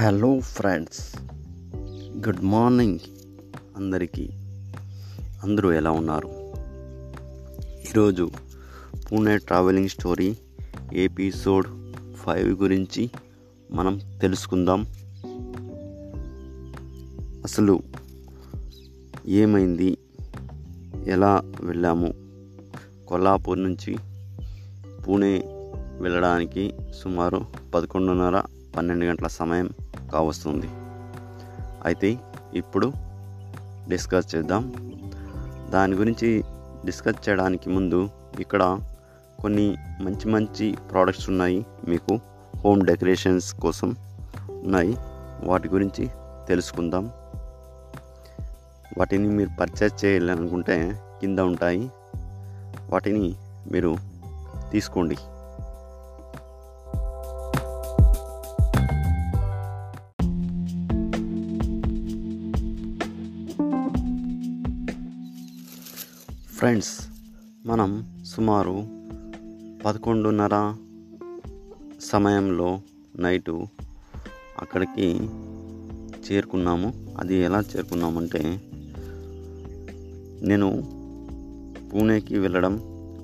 Hello friends good morning అందరికీ. అందరూ ఎలా ఉన్నారు? ఈరోజు Pune travelling story episode five గురించి మనం తెలుసుకుందాం. అసలు ఏమైంది? ఎలా వెళ్ళాము? కొల్లాపూర్ నుంచి పూణే వెళ్ళడానికి సుమారు పదకొండున్నర పన్నెండు గంటల సమయం. కావస్తుంది. అయితే ఇప్పుడు డిస్కస్ చేద్దాం. దాని గురించి డిస్కస్ చేయడానికి ముందు ఇక్కడ కొన్ని మంచి మంచి ప్రోడక్ట్స్ ఉన్నాయి మీకు. హోమ్ డెకరేషన్స్ కోసం ఉన్నాయి. వాటి గురించి తెలుసుకుందాం. వాటిని మీరు పర్చేస్ చేయాలనుకుంటే కింద ఉంటాయి. వాటిని మీరు తీసుకోండి. ఫ్రెండ్స్ మనం సుమారు పదకొండున్నర సమయంలో నైటు అక్కడికి చేరుకున్నాము. అది ఎలా చేరుకున్నామంటే నేను పూణేకి వెళ్ళడం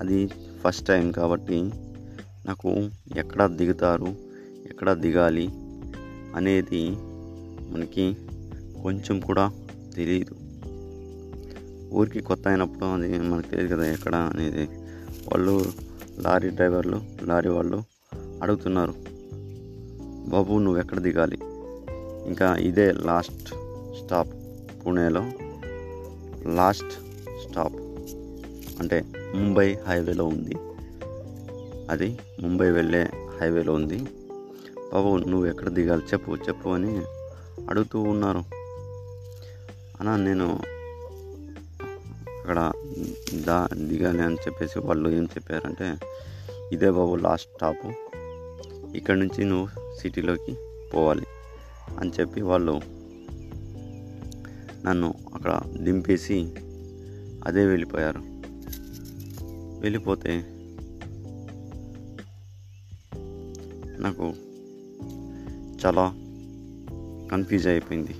అది ఫస్ట్ టైం కాబట్టి నాకు ఎక్కడ దిగుతారు ఎక్కడ దిగాలి అనేది మనకి కొంచెం కూడా తెలియదు ఊరికి కొత్త అయినప్పుడు అది మనకు తెలియదు కదా ఎక్కడ అనేది. వాళ్ళు లారీ డ్రైవర్లు లారీ వాళ్ళు అడుగుతున్నారు బాబు నువ్వు ఎక్కడ దిగాలి? ఇంకా ఇదే లాస్ట్ స్టాప్ పూణేలో. లాస్ట్ స్టాప్ అంటే ముంబై హైవేలో ఉంది. అది ముంబై వెళ్ళే హైవేలో ఉంది. బాబు నువ్వు ఎక్కడ దిగాలి? చెప్పు చెప్పు అని అడుగుతూ ఉన్నారు. అన్న నేను అక్కడ దా దిగాలి అని చెప్పేసి వాళ్ళు ఏం చెప్పారంటే ఇదే బాబు లాస్ట్ స్టాప్ ఇక్కడ నుంచి నువ్వు సిటీలోకి పోవాలి అని చెప్పి వాళ్ళు నన్ను అక్కడ దింపేసి అదే వెళ్ళిపోయారు. వెళ్ళిపోతే నాకు చాలా కన్ఫ్యూజ్ అయిపోయింది.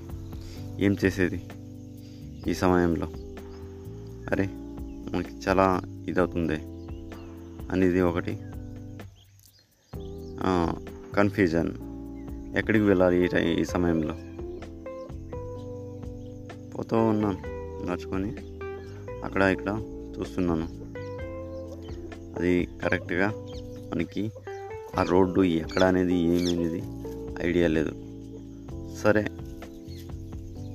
ఏం చేసేది ఈ సమయంలో? అరే మనకి చాలా ఇదవుతుంది అనేది ఒకటి. కన్ఫ్యూజన్ ఎక్కడికి వెళ్ళాలి ఈ ఈ సమయంలో? పోతూ ఉన్నాను నడుచుకొని. అక్కడ ఇక్కడ చూస్తున్నాను. అది కరెక్ట్గా మనకి ఆ రోడ్డు ఎక్కడ అనేది ఏమి అనేది ఐడియా లేదు. సరే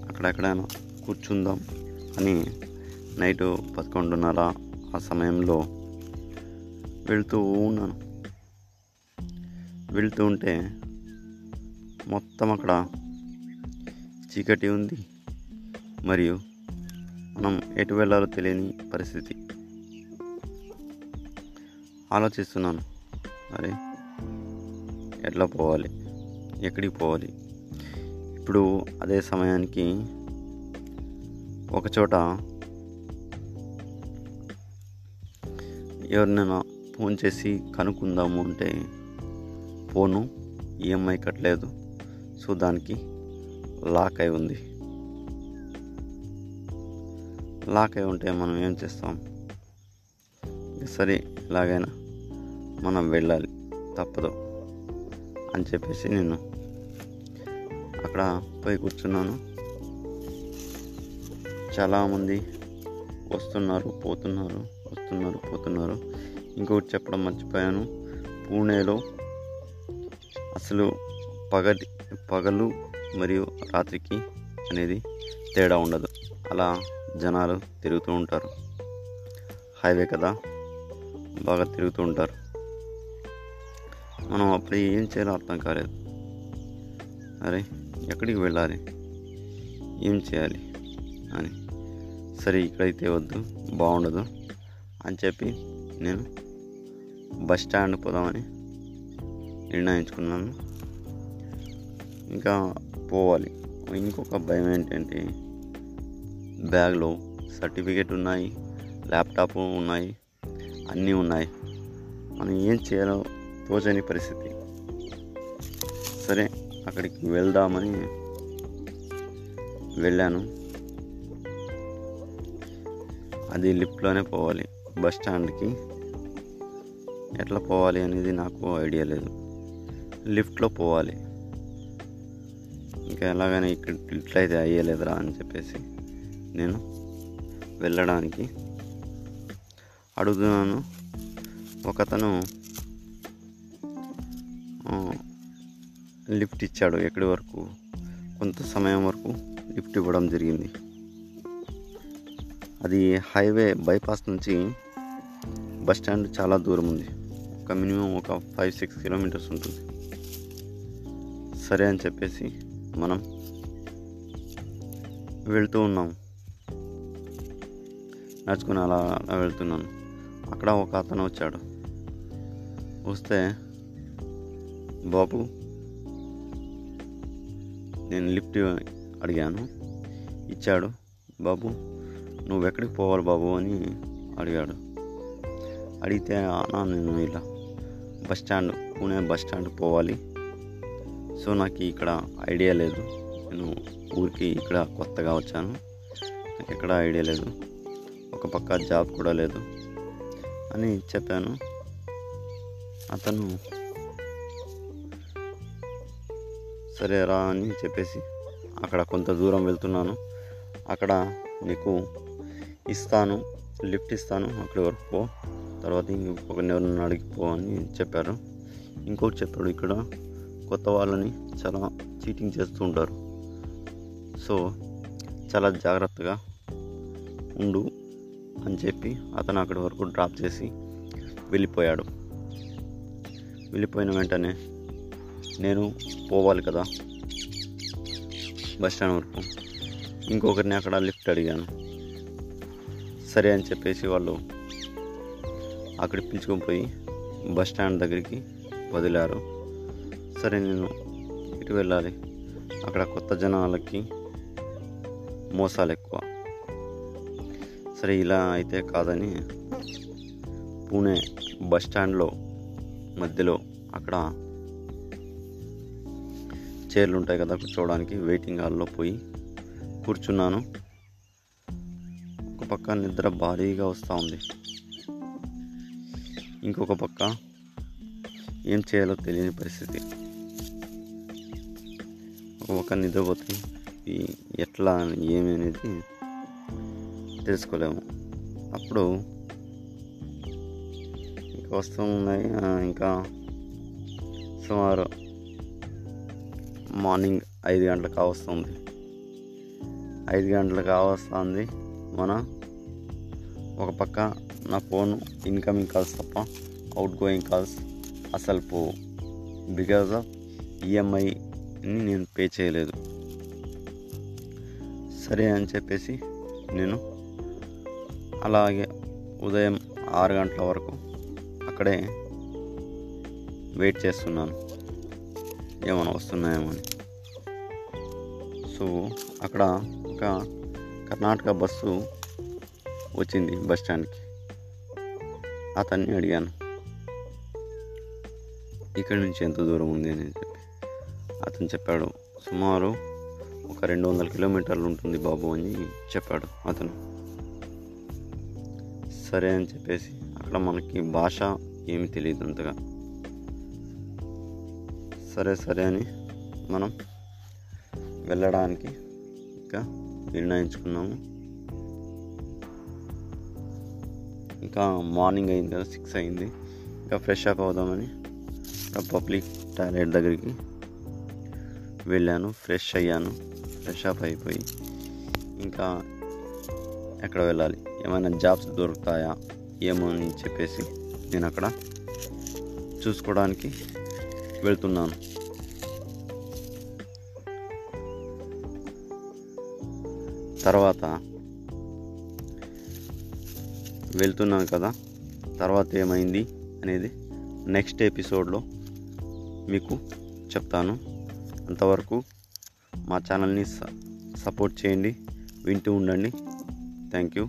అక్కడెక్కడైనా కూర్చుందాం అని నైట్ పదకొండున్నర ఆ సమయంలో వెళ్తూ ఉన్నాను. వెళ్తూ ఉంటే మొత్తం అక్కడ చీకటి ఉంది. మరియు మనం ఎటు వెళ్ళాలో తెలియని పరిస్థితి. ఆలోచిస్తున్నాను. అరే ఎట్లా పోవాలి? ఎక్కడికి పోవాలి? ఇప్పుడు అదే సమయానికి ఒకచోట ఎవరినైనా ఫోన్ చేసి కనుక్కుందాము అంటే ఫోను ఈఎంఐ కట్టలేదు. సో దానికి లాక్ అయి ఉంది. లాక్ అయి ఉంటే మనం ఏం చేస్తాం? సరే ఎలాగైనా మనం వెళ్ళాలి. తప్పదు అని చెప్పేసి నేను అక్కడ పోయి కూర్చున్నాను. చాలామంది వస్తున్నారు పోతున్నారు. వస్తున్నారు పోతున్నారు. ఇంకొకటి చెప్పడం మర్చిపోయాను. పూణేలో అసలు పగటి పగలు మరియు రాత్రికి అనేది తేడా ఉండదు. అలా జనాలు తిరుగుతూ ఉంటారు. హైవే కదా? బాగా తిరుగుతూ ఉంటారు. మనం అప్పుడు ఏం చేయాలో అర్థం కాలేదు. అరే ఎక్కడికి వెళ్ళాలి? ఏం చేయాలి? అని. సరే ఇక్కడైతే వద్దు. బాగుండదు. అని చెప్పి నేను బస్ స్టాండ్ పోదామని నిర్ణయించుకున్నాను. ఇంకా పోవాలి. ఇంకొక భయం ఏంటంటే బ్యాగ్లో సర్టిఫికేట్ ఉన్నాయి ల్యాప్టాప్ ఉన్నాయి అన్నీ ఉన్నాయి. మనం ఏం చేయాలో తోచని పరిస్థితి. సరే అక్కడికి వెళ్దామని వెళ్ళాను. అది లిఫ్ట్లోనే పోవాలి. బస్ స్టాండ్కి ఎట్లా పోవాలి అనేది నాకు ఐడియా లేదు. లిఫ్ట్లో పోవాలి. ఇంకా ఎలాగైనా ఇక్కడ ఇట్లయితే అయ్యలేదురా అని చెప్పేసి నేను వెళ్ళడానికి అడుగుతున్నాను. ఒకతను లిఫ్ట్ ఇచ్చాడు ఎక్కడి వరకు? కొంత సమయం వరకు లిఫ్ట్ ఇవ్వడం జరిగింది. అది హైవే బైపాస్ నుంచి బస్ స్టాండ్ చాలా దూరం ఉంది. ఒక మినిమం ఒక ఫైవ్ సిక్స్ కిలోమీటర్స్ ఉంటుంది. సరే అని చెప్పేసి మనం వెళ్తూ ఉన్నాం. నడుచుకుని అలా వెళ్తున్నాను. అక్కడ ఒక అతను వచ్చాడు. వస్తే బాబు నేను లిఫ్ట్ అడిగాను. ఇచ్చాడు. బాబు నువ్వు ఎక్కడికి పోవాలి బాబు? అని అడిగాడు. అడిగితే అన్నా నేను ఇలా bus stand Pune bus stand పోవాలి. సో నాకు ఇక్కడ ఐడియా లేదు. నేను ఊరికి ఇక్కడ కొత్తగా వచ్చాను. నాకు ఎక్కడ ఐడియా లేదు. ఒక పక్క జాబ్ కూడా లేదు అని చెప్పాను. అతను సరే రా అని చెప్పేసి అక్కడ కొంత దూరం వెళ్తున్నాను. అక్కడ నీకు ఇస్తాను లిఫ్ట్ ఇస్తాను. అక్కడి వరకు పో. తర్వాత ఇంకొకరిని ఎవరిని అడిగి అని చెప్పారు. ఇంకోటి చెప్పాడు ఇక్కడ కొత్త వాళ్ళని చాలా చీటింగ్ చేస్తూ ఉంటారు. సో చాలా జాగ్రత్తగా ఉండు అని చెప్పి అతను అక్కడి వరకు డ్రాప్ చేసి వెళ్ళిపోయాడు. వెళ్ళిపోయిన వెంటనే నేను పోవాలి కదా బస్ స్టాండ్ వరకు. ఇంకొకరిని అక్కడ లిఫ్ట్ అడిగాను. సరే అని చెప్పేసి వాళ్ళు అక్కడ పిలుచుకొని పోయి బస్ స్టాండ్ దగ్గరికి వదిలారు. సరే నేను ఇటు వెళ్ళాలి? అక్కడ కొత్త జనాలకి మోసాలు ఎక్కువ. సరే ఇలా అయితే కాదని పూణే బస్ స్టాండ్లో మధ్యలో అక్కడ చైర్లు ఉంటాయి కదా కూర్చోవడానికి వెయిటింగ్ హాల్లో పోయి కూర్చున్నాను. ఒక పక్క నిద్ర భారీగా వస్తూ ఉంది. ఇంకొక పక్క ఏం చేయాలో తెలియని పరిస్థితి. ఒక పక్క నిద్రపోతే ఈ ఎట్లా ఏమి అనేది తెలుసుకోలేము. అప్పుడు ఇంకా వస్తూ ఉన్నాయి. ఇంకా సుమారు మార్నింగ్ ఐదు గంటలకు కావస్తుంది ఐదు గంటలకు కావస్తుంది మన ఒక పక్క నా ఫోన్ ఇన్కమింగ్ కాల్స్ తప్ప అవుట్ గోయింగ్ కాల్స్ అసలు పోవు బికాజ్ ఆఫ్ ఈఎంఐని నేను పే చేయలేదు. సరే అని చెప్పేసి నేను అలాగే ఉదయం ఆరు గంటల వరకు అక్కడే వెయిట్ చేస్తున్నాను. ఏమైనా వస్తున్నాయేమో అని. సో అక్కడ ఒక కర్ణాటక బస్సు వచ్చింది బస్ స్టాండ్కి. అతన్ని అడిగాను. ఇక్కడి నుంచి ఎంత దూరం ఉంది? అని చెప్పి. అతను చెప్పాడు సుమారు ఒక రెండు వందల కిలోమీటర్లు ఉంటుంది బాబు అని చెప్పాడు అతను. సరే అని చెప్పేసి అక్కడ మనకి భాష ఏమి తెలియదు అంతగా. సరే సరే అని మనం వెళ్ళడానికి ఇంకా నిర్ణయించుకున్నాము. ఇంకా మార్నింగ్ అయింది కదా సిక్స్ అయింది. ఇంకా ఫ్రెష్ అప్ అవుదామని పబ్లిక్ టాయిలెట్ దగ్గరికి వెళ్ళాను ఫ్రెష్ అయ్యాను ఫ్రెష్ అప్ అయిపోయి ఇంకా ఎక్కడ వెళ్ళాలి? ఏమైనా జాబ్స్ దొరుకుతాయా? ఏమో అని చెప్పేసి నేను అక్కడ చూసుకోవడానికి వెళ్తున్నాను. తర్వాత వెళ్తున్నాను కదా తర్వాత ఏమైంది అనేది నెక్స్ట్ ఎపిసోడ్లో మీకు చెప్తాను. అంతవరకు మా ఛానల్ని సపోర్ట్ చేయండి వింటూ ఉండండి. Thank you